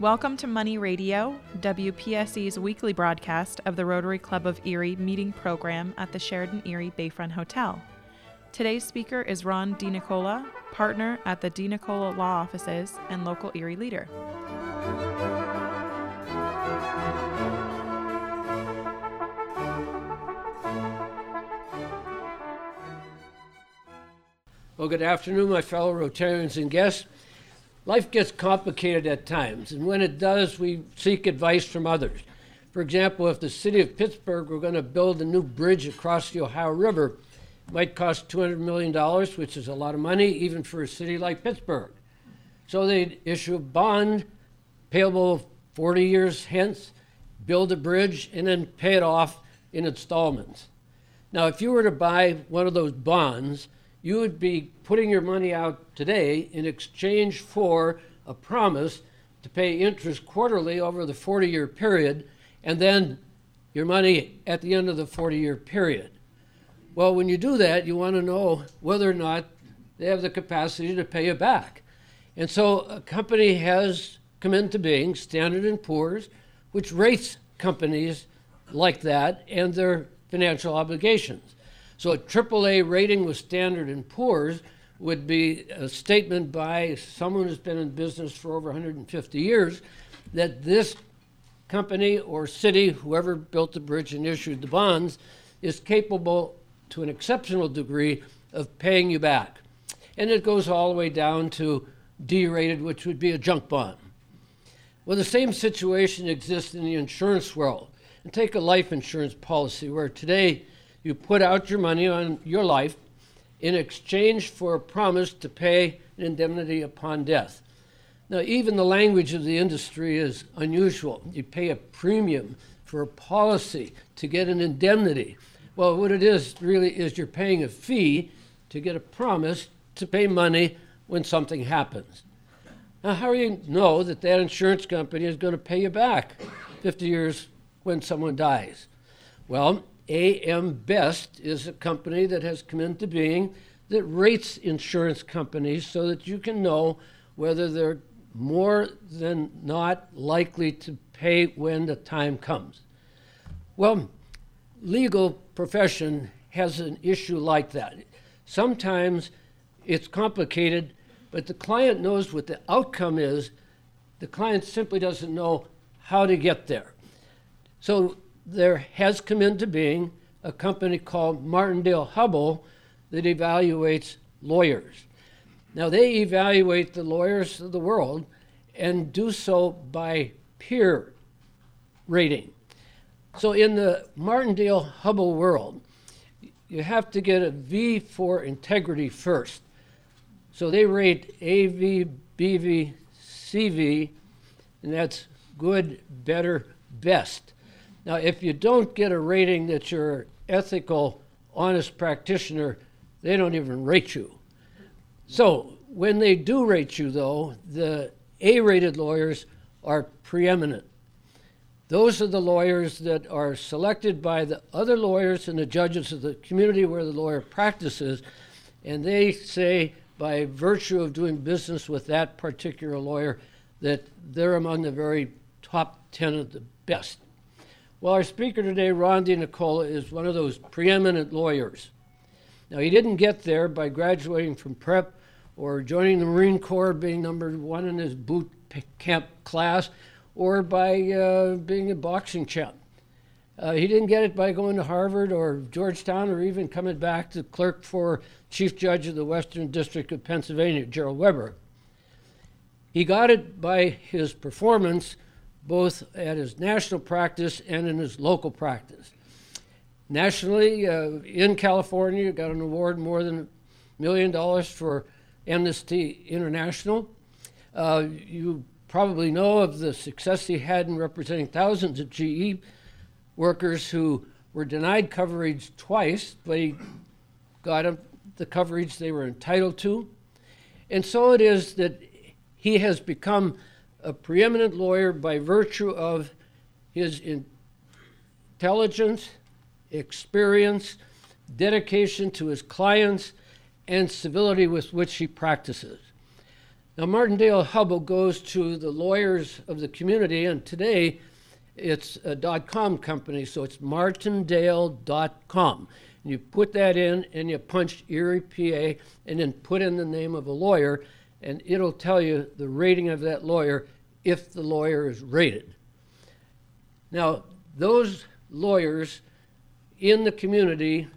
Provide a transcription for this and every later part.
Welcome to Money Radio, WPSE's weekly broadcast of the Rotary Club of Erie meeting program at the Sheraton Erie Bayfront Hotel. Today's speaker is Ron DiNicola, partner at the DiNicola Law Offices and local Erie leader. Well, good afternoon, my fellow Rotarians and guests. Life gets complicated at times, and when it does, we seek advice from others. For example, if the city of Pittsburgh were going to build a new bridge across the Ohio River, it might cost $200 million, which is a lot of money, even for a city like Pittsburgh. So they'd issue a bond payable 40 years hence, build a bridge, and then pay it off in installments. Now, if you were to buy one of those bonds, you would be putting your money out today in exchange for a promise to pay interest quarterly over the 40 year period and then your money at the end of the 40 year period. Well, when you do that, you want to know whether or not they have the capacity to pay you back. And so a company has come into being, Standard & Poor's, which rates companies like that and their financial obligations. So a AAA rating with Standard & Poor's would be a statement by someone who's been in business for over 150 years that this company or city, whoever built the bridge and issued the bonds, is capable to an exceptional degree of paying you back. And it goes all the way down to D rated, which would be a junk bond. Well, the same situation exists in the insurance world. And take a life insurance policy where today you put out your money on your life in exchange for a promise to pay an indemnity upon death. Now, even the language of the industry is unusual. You pay a premium for a policy to get an indemnity. Well, what it is really is you're paying a fee to get a promise to pay money when something happens. Now, how do you know that that insurance company is going to pay you back 50 years when someone dies? Well, AM Best is a company that has come into being that rates insurance companies so that you can know whether they're more than not likely to pay when the time comes. Well, legal profession has an issue like that. Sometimes it's complicated, but the client knows what the outcome is. The client simply doesn't know how to get there. So there has come into being a company called Martindale Hubbell that evaluates lawyers. Now, they evaluate the lawyers of the world and do so by peer rating. So, in the Martindale Hubbell world, you have to get a V for integrity first. So, they rate AV, BV, CV, and that's good, better, best. Now, if you don't get a rating that you're ethical, honest practitioner, they don't even rate you. So, when they do rate you, though, the A rated lawyers are preeminent. Those are the lawyers that are selected by the other lawyers and the judges of the community where the lawyer practices, and they say, by virtue of doing business with that particular lawyer, that they're among the very top 10 of the best. Well, our speaker today, Ron DiNicola, is one of those preeminent lawyers. Now, he didn't get there by graduating from prep or joining the Marine Corps, being number one in his boot camp class, or by uh, being a boxing champ. Uh, he didn't get it by going to Harvard or Georgetown or even coming back to clerk for Chief Judge of the Western District of Pennsylvania, Gerald Weber. He got it by his performance both at his national practice and in his local practice. Nationally, uh, in California, got an award more than a million dollars for Amnesty International. Uh, you probably know of the success he had in representing thousands of GE workers who were denied coverage twice, but he got the coverage they were entitled to. And so it is that he has become a preeminent lawyer by virtue of his intelligence, experience, dedication to his clients, and civility with which he practices. Now, Martindale Hubbell goes to the lawyers of the community, and today it's a dot .com company, so it's martindale.com. And you put that in, and you punch Erie, PA, and then put in the name of a lawyer, and it'll tell you the rating of that lawyer if the lawyer is rated. Now, those lawyers in the community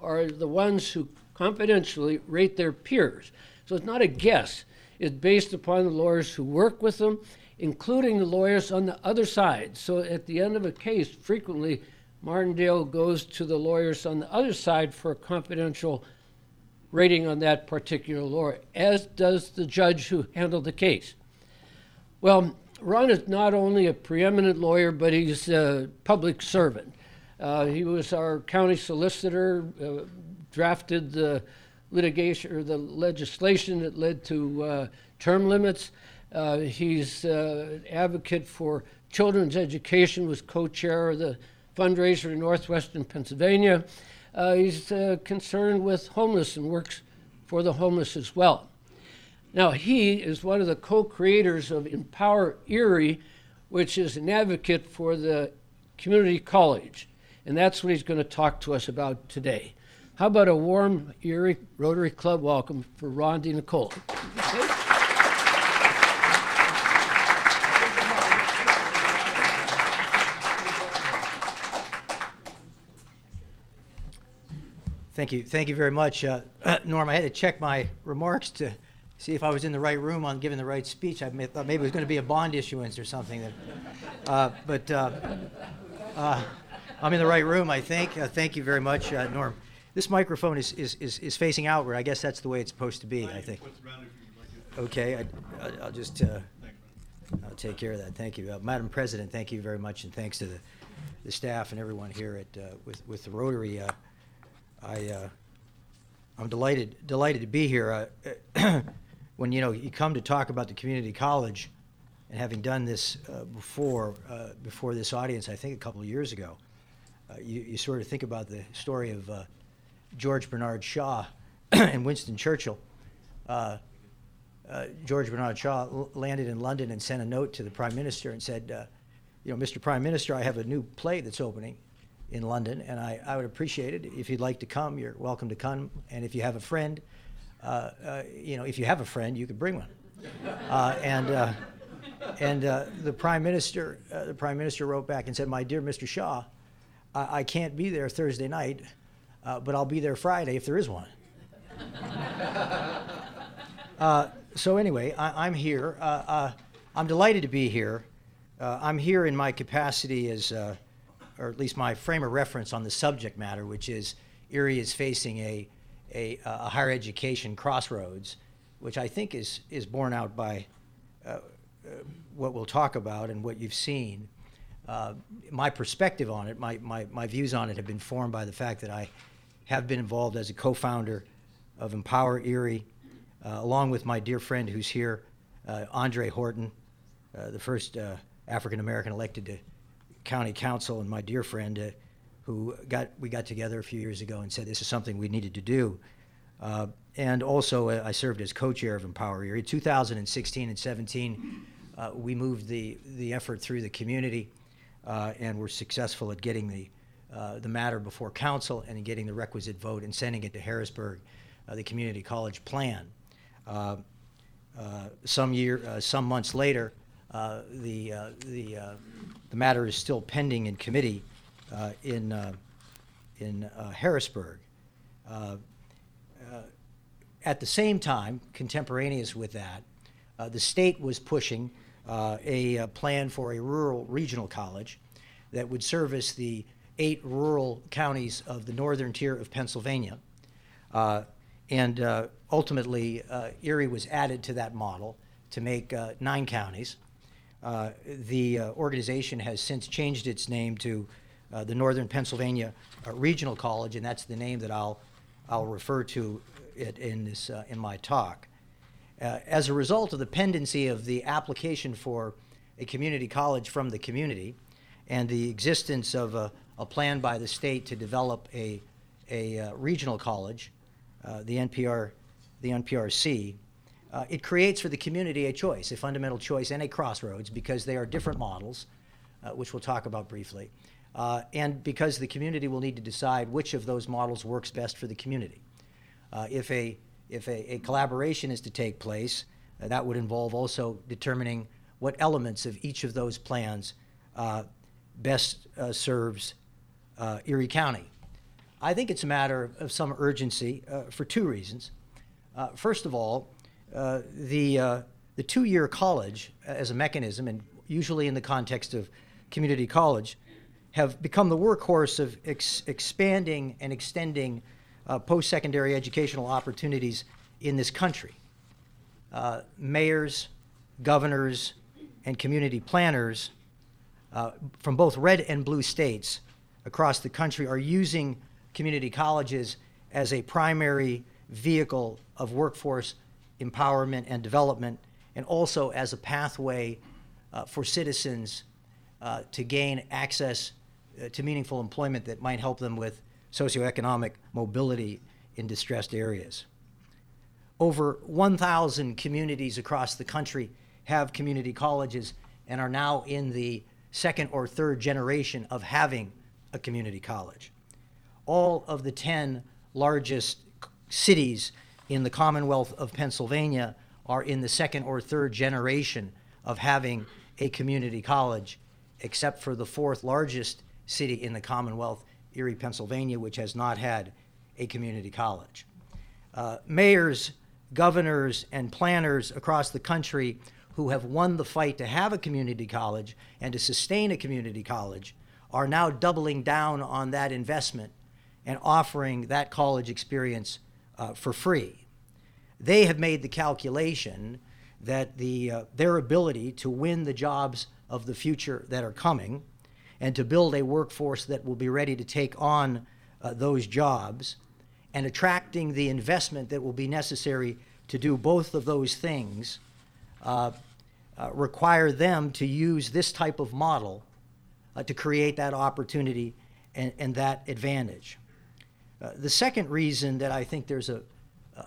are the ones who confidentially rate their peers. So it's not a guess. It's based upon the lawyers who work with them, including the lawyers on the other side. So at the end of a case, frequently Martindale goes to the lawyers on the other side for a confidential rating on that particular lawyer, as does the judge who handled the case. Well, Ron is not only a preeminent lawyer, but he's a public servant. Uh, he was our county solicitor, uh, drafted the litigation or the legislation that led to uh, term limits. Uh, he's uh, an advocate for children's education, was co-chair of the fundraiser in northwestern Pennsylvania. Uh, he's concerned with homeless and works for the homeless as well. Now, he is one of the co creators of Empower Erie, which is an advocate for the community college. And that's what he's going to talk to us about today. How about a warm Erie Rotary Club welcome for Ron DiNicola? Thank you. Thank you very much. Uh, Norm, I had to check my remarks to see if I was in the right room on giving the right speech. I thought maybe it was going to be a bond issuance or something. That, uh, but uh, uh, I'm in the right room, I think. Uh, thank you very much, uh, Norm. This microphone is, is, is, is, facing outward. I guess that's the way it's supposed to be, I think. Okay, I, will just I'll take care of that. Thank you. Madam President, thank you very much, and thanks to the, the staff and everyone here at, with, with the Rotary. I, I'm delighted, delighted to be here. when you know you come to talk about the community college, and having done this uh, before uh, before this audience, I think a couple of years ago, uh, you, you sort of think about the story of uh, George Bernard Shaw and Winston Churchill. Uh, uh, George Bernard Shaw landed in London and sent a note to the Prime Minister and said, "You know, Mr. Prime Minister, I have a new play that's opening." In London, and I, I would appreciate it if you'd like to come. You're welcome to come, and if you have a friend, uh, uh, you know, if you have a friend, you could bring one. Uh, and uh, and uh, the prime minister, the prime minister wrote back and said, "My dear Mr. Shaw, I, I can't be there Thursday night, but I'll be there Friday if there is one." so anyway, I, am here. I'm delighted to be here. I'm here in my capacity as, or at least my frame of reference on the subject matter, which is Erie is facing a a, a higher education crossroads, which I think is, is borne out by uh, uh, what we'll talk about and what you've seen. Uh, my perspective on it, my, my, my views on it have been formed by the fact that I have been involved as a co founder of Empower Erie, uh, along with my dear friend who's here, uh, Andre Horton, uh, the first African American elected to county council, and my dear friend who got we got together a few years ago and said this is something we needed to do. Uh, and also, uh, I served as co-chair of Empower Erie. 2016 and 17, uh, we moved the the effort through the community, uh, and were successful at getting the uh, the matter before council and getting the requisite vote and sending it to Harrisburg, uh, the community college plan. some year, some months later, the the the matter is still pending in committee uh, in, uh, in uh, Harrisburg. at the same time, contemporaneous with that, the state was pushing a, a plan for a rural regional college that would service the eight rural counties of the northern tier of Pennsylvania. Uh, and uh, ultimately, uh, Erie was added to that model to make nine counties. The organization has since changed its name to uh, the Northern Pennsylvania uh, Regional College, and that's the name that I'll, I'll refer to it in, this, uh, in my talk. Uh, as a result of the pendency of the application for a community college from the community and the existence of a, a plan by the state to develop a, a uh, regional college, the, NPR, the NPRC, uh, it creates for the community a choice, a fundamental choice, and a crossroads because they are different models, uh, which we'll talk about briefly, uh, and because the community will need to decide which of those models works best for the community. Uh, if a, if a, a, collaboration is to take place, uh, that would involve also determining what elements of each of those plans uh, best serves Erie County. I think it's a matter of some urgency for two reasons. first of all, uh, the, uh, the two year college as a mechanism, and usually in the context of community college, have become the workhorse of ex- expanding and extending uh, post secondary educational opportunities in this country. Uh, mayors, governors, and community planners uh, from both red and blue states across the country are using community colleges as a primary vehicle of workforce empowerment and development, and also as a pathway uh, for citizens uh, to gain access uh, to meaningful employment that might help them with socioeconomic mobility in distressed areas. Over 1,000 communities across the country have community colleges and are now in the second or third generation of having a community college. All of the 10 largest cities in the Commonwealth of Pennsylvania are in the second or third generation of having a community college, except for the fourth largest city in the Commonwealth, Erie, Pennsylvania, which has not had a community college. Uh, mayors, governors, and planners across the country who have won the fight to have a community college and to sustain a community college are now doubling down on that investment and offering that college experience uh, for free. They have made the calculation that the, uh, their ability to win the jobs of the future that are coming and to build a workforce that will be ready to take on uh, those jobs and attracting the investment that will be necessary to do both of those things uh, uh require them to use this type of model uh, to create that opportunity and, and that advantage. Uh, the second reason that I think there's a,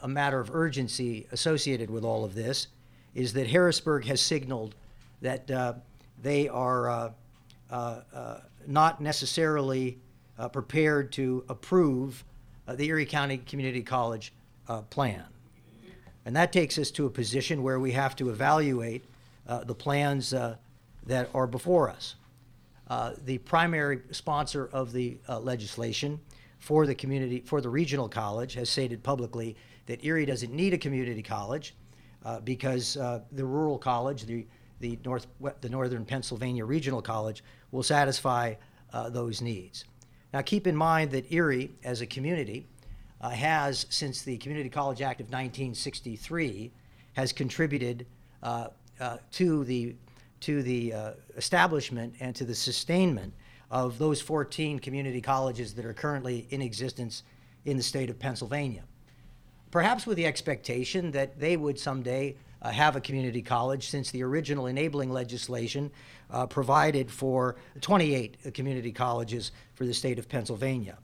a matter of urgency associated with all of this is that Harrisburg has signaled that uh, they are uh, uh, uh not necessarily prepared to approve the Erie County Community College plan. And that takes us to a position where we have to evaluate the plans that are before us. the primary sponsor of the legislation for the community, for the regional college, has stated publicly that Erie doesn't need a community college uh, because uh, the rural college, the the North the Northern Pennsylvania Regional College, will satisfy uh, those needs. Now, keep in mind that Erie, as a community, uh, has since the Community College Act of 1963, has contributed uh, uh, to the to the establishment and to the sustainment of those 14 community colleges that are currently in existence in the state of Pennsylvania. Perhaps with the expectation that they would someday uh, have a community college, since the original enabling legislation uh, provided for 28 community colleges for the state of Pennsylvania.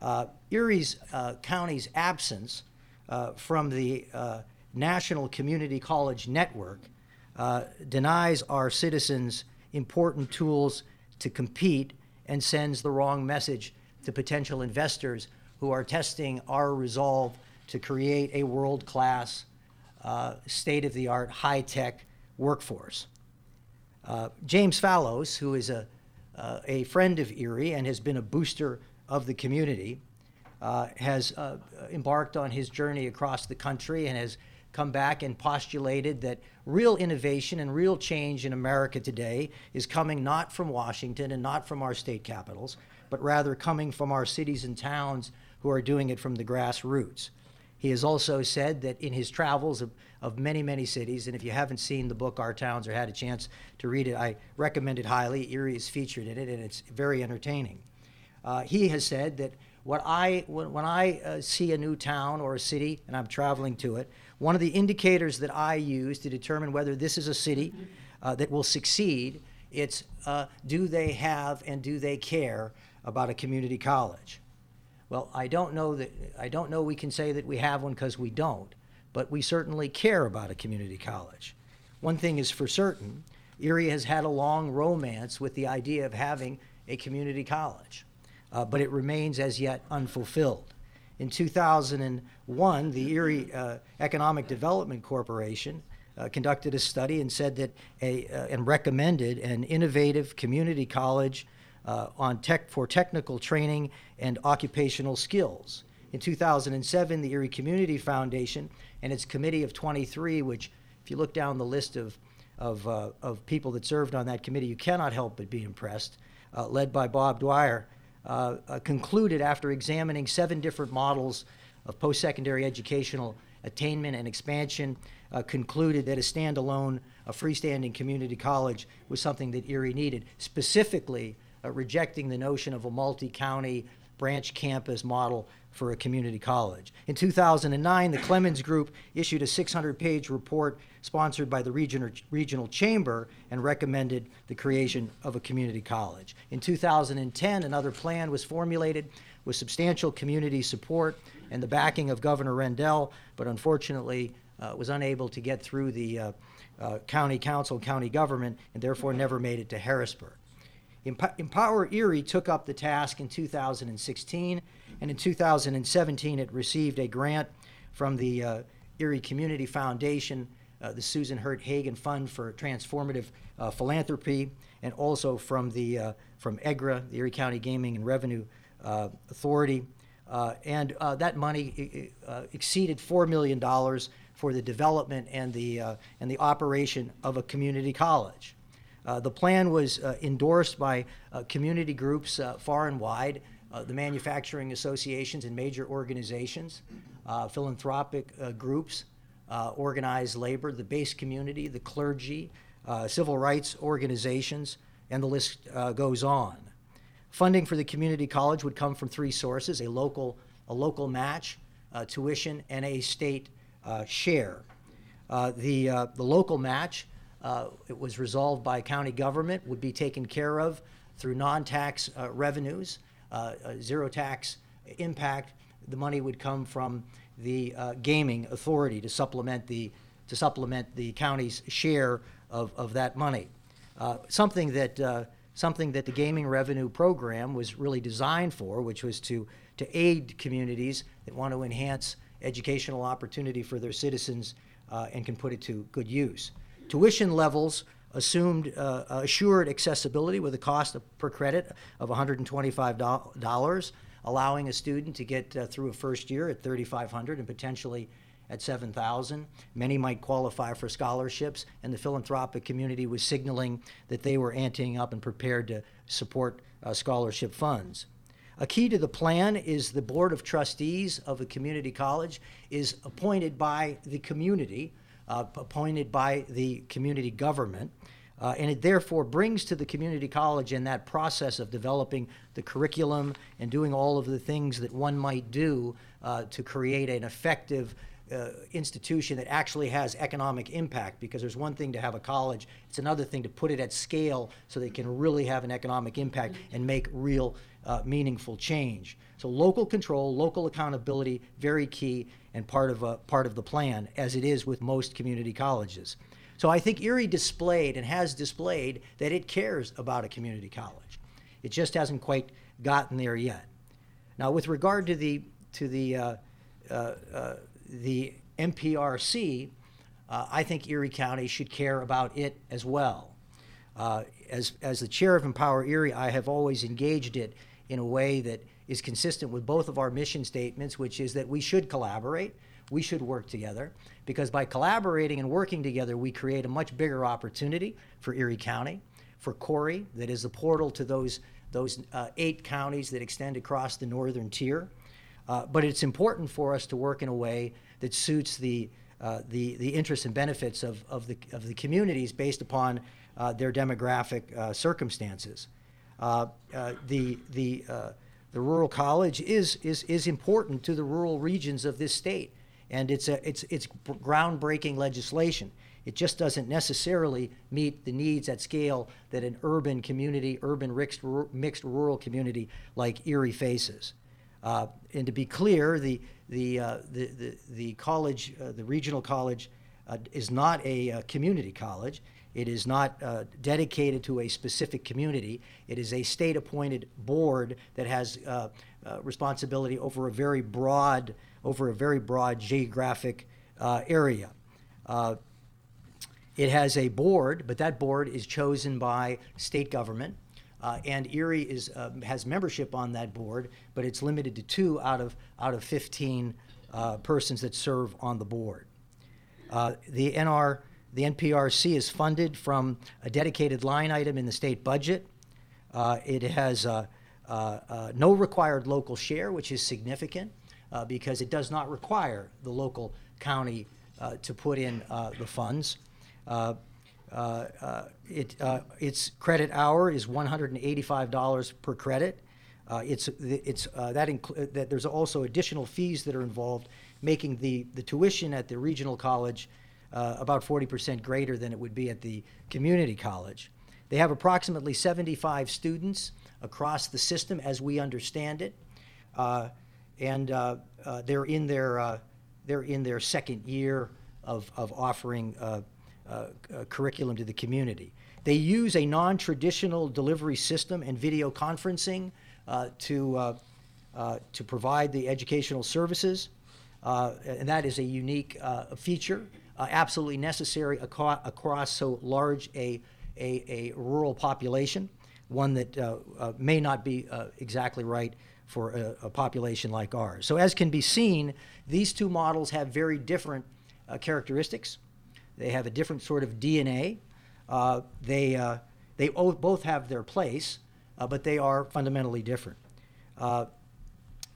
Uh, Erie's uh, County's absence uh, from the uh, National Community College Network denies our citizens important tools to compete and sends the wrong message to potential investors who are testing our resolve to create a world class, uh, state of the art, high tech workforce. Uh, James Fallows, who is a, uh, a friend of Erie and has been a booster of the community, uh, has uh, embarked on his journey across the country and has come back and postulated that real innovation and real change in America today is coming not from Washington and not from our state capitals, but rather coming from our cities and towns who are doing it from the grassroots. He has also said that in his travels of, of many, many cities, and if you haven't seen the book Our Towns or had a chance to read it, I recommend it highly. Erie is featured in it, and it's very entertaining. Uh, he has said that what I, when, when I uh, see a new town or a city and I'm traveling to it, one of the indicators that I use to determine whether this is a city uh, that will succeed, it's uh, do they have and do they care about a community college? Well, I don't know that I don't know we can say that we have one because we don't. but we certainly care about a community college. One thing is for certain Erie has had a long romance with the idea of having a community college, uh, but it remains as yet unfulfilled. In 2001, the Erie uh, Economic Development Corporation uh, conducted a study and said that a, uh, and recommended an innovative community college uh, on tech for technical training and occupational skills. In 2007, the Erie Community Foundation and its committee of 23, which, if you look down the list of of, uh, of people that served on that committee, you cannot help but be impressed, uh, led by Bob Dwyer, uh, uh concluded after examining seven different models of post secondary educational attainment and expansion, uh, concluded that a standalone, a freestanding community college was something that Erie needed, specifically uh, rejecting the notion of a multi county branch campus model for a community college. In 2009, the Clemens Group issued a 600 page report sponsored by the regional, regional chamber and recommended the creation of a community college. In 2010, another plan was formulated with substantial community support and the backing of Governor Rendell, but unfortunately uh, was unable to get through the uh, uh, county council, county government, and therefore never made it to Harrisburg. Empower Erie took up the task in 2016 and in 2017, it received a grant from the uh, Erie Community Foundation, uh, the Susan Hirt Hagen Fund for Transformative uh, Philanthropy, and also from the uh, from EGRA, the Erie County Gaming and Revenue uh, Authority. Uh, and that money exceeded $4 million for the development and the, and the operation of a community college. The plan was endorsed by community groups far and wide, uh, the manufacturing associations and major organizations, uh, philanthropic uh, groups, uh, organized labor, the base community, the clergy, uh, civil rights organizations, and the list goes on. Funding for the community college would come from three sources a local, a local match, tuition, and a state share. the, the local match uh, it was resolved by county government, would be taken care of through non tax uh, revenues uh, zero tax impact, the money would come from the uh, gaming authority to supplement the to supplement the county's share of, of that money. Uh, something that uh, something that the gaming revenue program was really designed for, which was to to aid communities that want to enhance educational opportunity for their citizens uh, and can put it to good use. Tuition levels assumed uh, assured accessibility with a cost of, per credit of $125, allowing a student to get uh, through a first year at 3,500 and potentially at 7,000. Many might qualify for scholarships, and the philanthropic community was signaling that they were anteing up and prepared to support uh, scholarship funds. A key to the plan is the board of trustees of a community college is appointed by the community uh, appointed by the community government. Uh, and it therefore brings to the community college in that process of developing the curriculum and doing all of the things that one might do uh, to create an effective uh, institution that actually has economic impact because there's one thing to have a college it's another thing to put it at scale so they can really have an economic impact and make real uh, meaningful change so local control local accountability very key and part of, a, part of the plan, as it is with most community colleges. So I think Erie displayed and has displayed that it cares about a community college. It just hasn't quite gotten there yet. Now, with regard to the to the uh, uh, uh, the NPRC, uh, I think Erie County should care about it as well. Uh, as as the chair of Empower Erie, I have always engaged it in a way that is consistent with both of our mission statements, which is that we should collaborate, we should work together, because by collaborating and working together, we create a much bigger opportunity for Erie County, for Corry, that is the portal to those, those uh, eight counties that extend across the northern tier. Uh, but it's important for us to work in a way that suits the, uh, the, the interests and benefits of, of, the, of the communities based upon uh, their demographic uh, circumstances. Uh, the, the the rural college is, is, is important to the rural regions of this state. And it's, a, it's, it's groundbreaking legislation. It just doesn't necessarily meet the needs at scale that an urban community, urban mixed, mixed rural community like Erie faces. Uh, and to be clear, the, the, uh, the, the, the college, uh, the regional college, uh, is not a uh, community college. It is not uh, dedicated to a specific community. It is a state appointed board that has uh, uh, responsibility over a very broad, over a very broad geographic uh, area. Uh, it has a board, but that board is chosen by state government. Uh, and Erie is, um, has membership on that board, but it's limited to two out of, out of 15 persons that serve on the board. the NR the NPRC is funded from a dedicated line item in the state budget. Uh, it has uh, uh, uh no required local share, which is significant uh, because it does not require the local county uh, to put in the funds. It, its credit hour is $185 per credit. it's it's that, inclu- that there's also additional fees that are involved, making the, the tuition at the regional college uh, about 40% greater than it would be at the community college. They have approximately 75 students across the system as we understand it, uh, and uh, uh they're in their uh, they're in their second year of, of offering uh, curriculum to the community. They use a non-traditional delivery system and video conferencing to to provide the educational services, and that is a unique feature uh, absolutely necessary across, across so large a, a, a, rural population, one that uh, uh, may not be uh, exactly right for a, a, population like ours. So, as can be seen, these two models have very different uh, characteristics. They have a different sort of DNA. Uh, they they both have their place, but they are fundamentally different.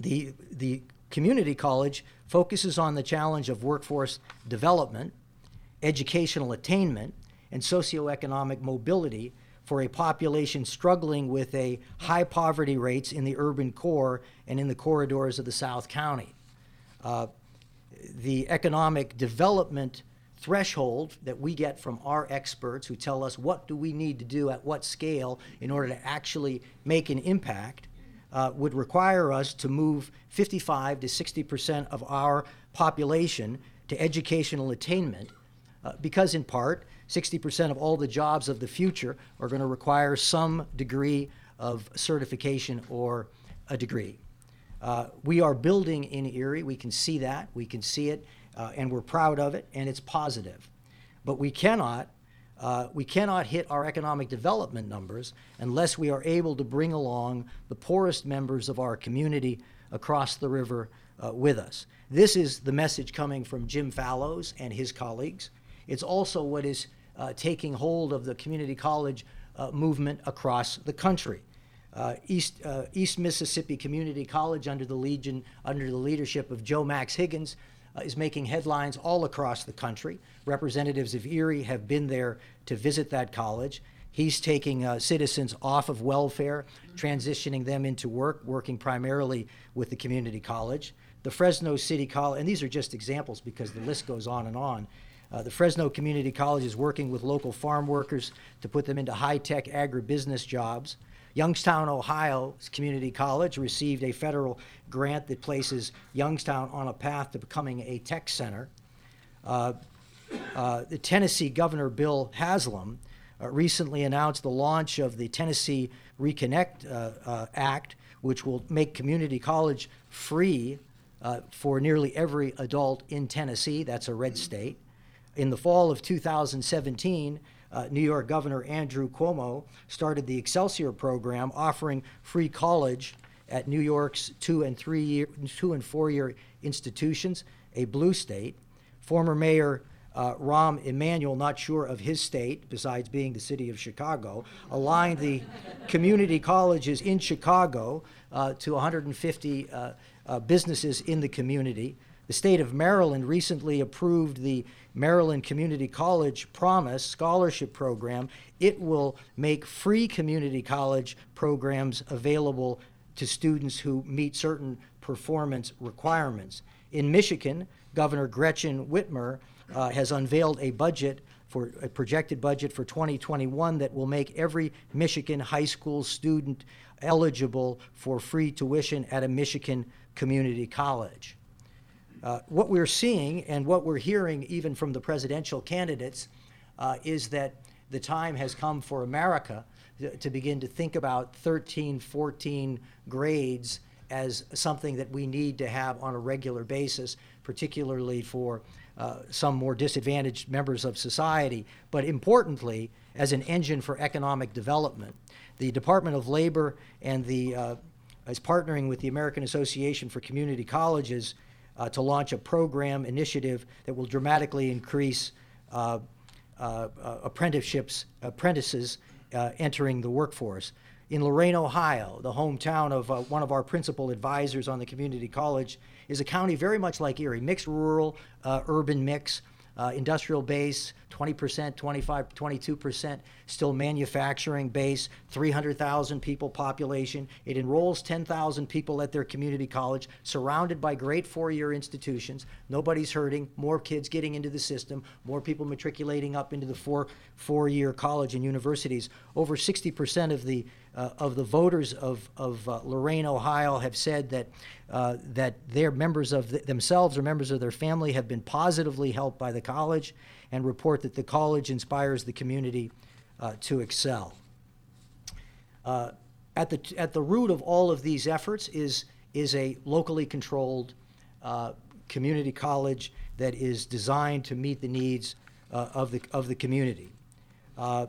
the, the community college focuses on the challenge of workforce development, educational attainment, and socioeconomic mobility for a population struggling with a high poverty rates in the urban core and in the corridors of the South County. Uh, the economic development threshold that we get from our experts who tell us what do we need to do at what scale in order to actually make an impact uh, would require us to move 55 to 60 percent of our population to educational attainment, uh, because in part, 60 percent of all the jobs of the future are going to require some degree of certification or a degree. Uh, we are building in Erie. We can see that. We can see it, uh, and we're proud of it, and it's positive. But we cannot uh, we cannot hit our economic development numbers unless we are able to bring along the poorest members of our community across the river uh, with us. This is the message coming from Jim Fallows and his colleagues. It's also what is uh, taking hold of the community college uh, movement across the country. Uh, East, uh, East Mississippi Community College, under the Legion, under the leadership of Joe Max Higgins, is making headlines all across the country. Representatives of Erie have been there to visit that college. He's taking uh, citizens off of welfare, transitioning them into work, working primarily with the community college. The Fresno City College, and these are just examples because the list goes on and on. Uh, the Fresno Community College is working with local farm workers to put them into high tech agribusiness jobs. Youngstown, Ohio Community College received a federal grant that places Youngstown on a path to becoming a tech center. Uh, uh, the Tennessee Governor Bill Haslam uh, recently announced the launch of the Tennessee Reconnect uh, uh, Act, which will make community college free uh, for nearly every adult in Tennessee. That's a red state. In the fall of 2017, uh, New York Governor Andrew Cuomo started the Excelsior program, offering free college at New York's two and three year, two and four year institutions, a blue state. Former Mayor uh, Rahm Emanuel, not sure of his state, besides being the city of Chicago, aligned the community colleges in Chicago uh, to 150 uh, uh, businesses in the community. The state of Maryland recently approved the Maryland Community College Promise Scholarship Program. It will make free community college programs available to students who meet certain performance requirements. In Michigan, Governor Gretchen Whitmer uh, has unveiled a budget for a projected budget for 2021 that will make every Michigan high school student eligible for free tuition at a Michigan community college. Uh, what we're seeing and what we're hearing, even from the presidential candidates, uh, is that the time has come for America to, to begin to think about 13, 14 grades as something that we need to have on a regular basis, particularly for uh, some more disadvantaged members of society, but importantly, as an engine for economic development. The Department of Labor and the uh, is partnering with the American Association for Community Colleges uh, to launch a program initiative that will dramatically increase uh, uh, uh, apprenticeships, apprentices entering the workforce. In Lorain, Ohio, the hometown of one of our principal advisors on the community college, is a county very much like Erie, mixed rural, urban mix uh, industrial base, 20%, 25, 22%, still manufacturing base, 300,000 people population. It enrolls 10,000 people at their community college, surrounded by great four year institutions. Nobody's hurting, more kids getting into the system, more people matriculating up into the four, four year college and universities. Over 60% of the uh, of the voters of, of uh, Lorain, Ohio, have said that, uh, that they're members of th- themselves or members of their family have been positively helped by the college and report that the college inspires the community uh, to excel. Uh, at, the, at the root of all of these efforts is, is a locally controlled uh, community college that is designed to meet the needs of, the, of the community. Uh,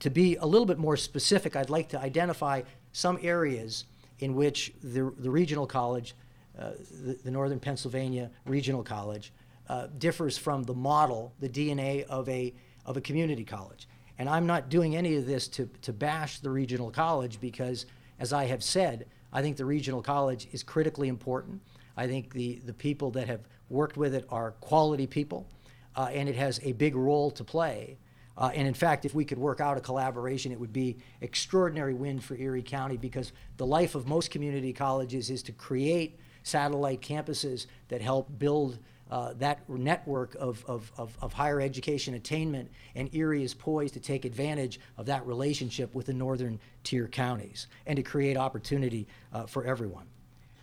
to be a little bit more specific, I'd like to identify some areas in which the, the regional college, uh, the, the, Northern Pennsylvania Regional College, uh, differs from the model, the DNA of a, of a community college. And I'm not doing any of this to, to bash the regional college because, as I have said, I think the regional college is critically important. I think the, the people that have worked with it are quality people, uh, and it has a big role to play uh, and in fact, if we could work out a collaboration, it would be extraordinary win for Erie County because the life of most community colleges is to create satellite campuses that help build uh, that network of, of, of, of, higher education attainment, and Erie is poised to take advantage of that relationship with the northern tier counties and to create opportunity uh, for everyone.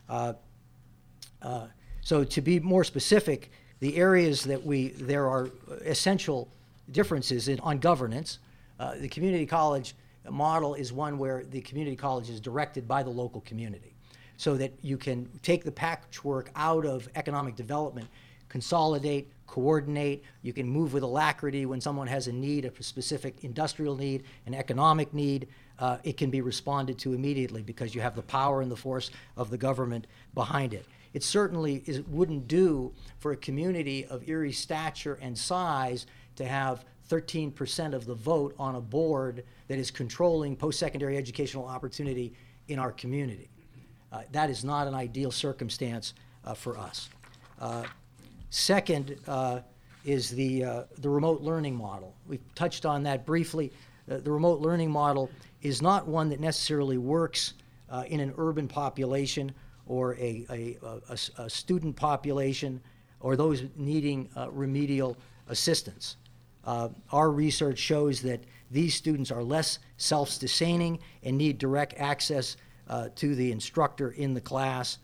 Uh, uh so, to be more specific, the areas that we there are essential differences in, on governance. Uh, the community college model is one where the community college is directed by the local community so that you can take the patchwork out of economic development, consolidate, coordinate. You can move with alacrity when someone has a need, a specific industrial need, an economic need. Uh, it can be responded to immediately because you have the power and the force of the government behind it. It certainly is, wouldn't do for a community of Erie stature and size to have 13% of the vote on a board that is controlling post secondary educational opportunity in our community. Uh, that is not an ideal circumstance uh, for us. Uh, second uh, is the, uh, the remote learning model. We've touched on that briefly. Uh, the remote learning model is not one that necessarily works in an urban population or a, a, a, a, student population or those needing remedial assistance. Uh, our research shows that these students are less self sustaining and need direct access uh, to the instructor in the class.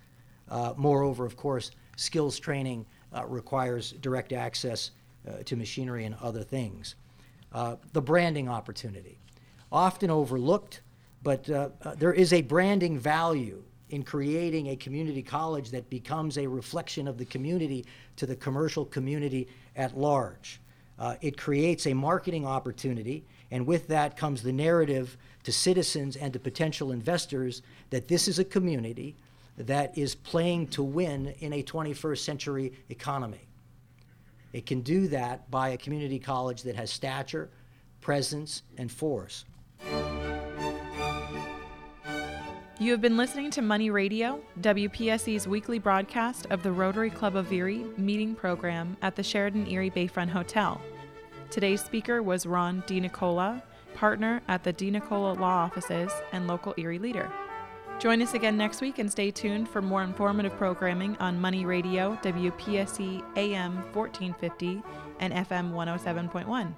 Uh, moreover, of course, skills training uh, requires direct access uh, to machinery and other things. Uh, the branding opportunity, often overlooked, but there is a branding value in creating a community college that becomes a reflection of the community to the commercial community at large. Uh, it creates a marketing opportunity, and with that comes the narrative to citizens and to potential investors that this is a community that is playing to win in a 21st century economy. It can do that by a community college that has stature, presence, and force. You have been listening to Money Radio, WPSE's weekly broadcast of the Rotary Club of Erie meeting program at the Sheraton Erie Bayfront Hotel. Today's speaker was Ron DiNicola, partner at the DiNicola Law Offices and local Erie leader. Join us again next week and stay tuned for more informative programming on Money Radio, WPSE AM 1450 and FM 107.1.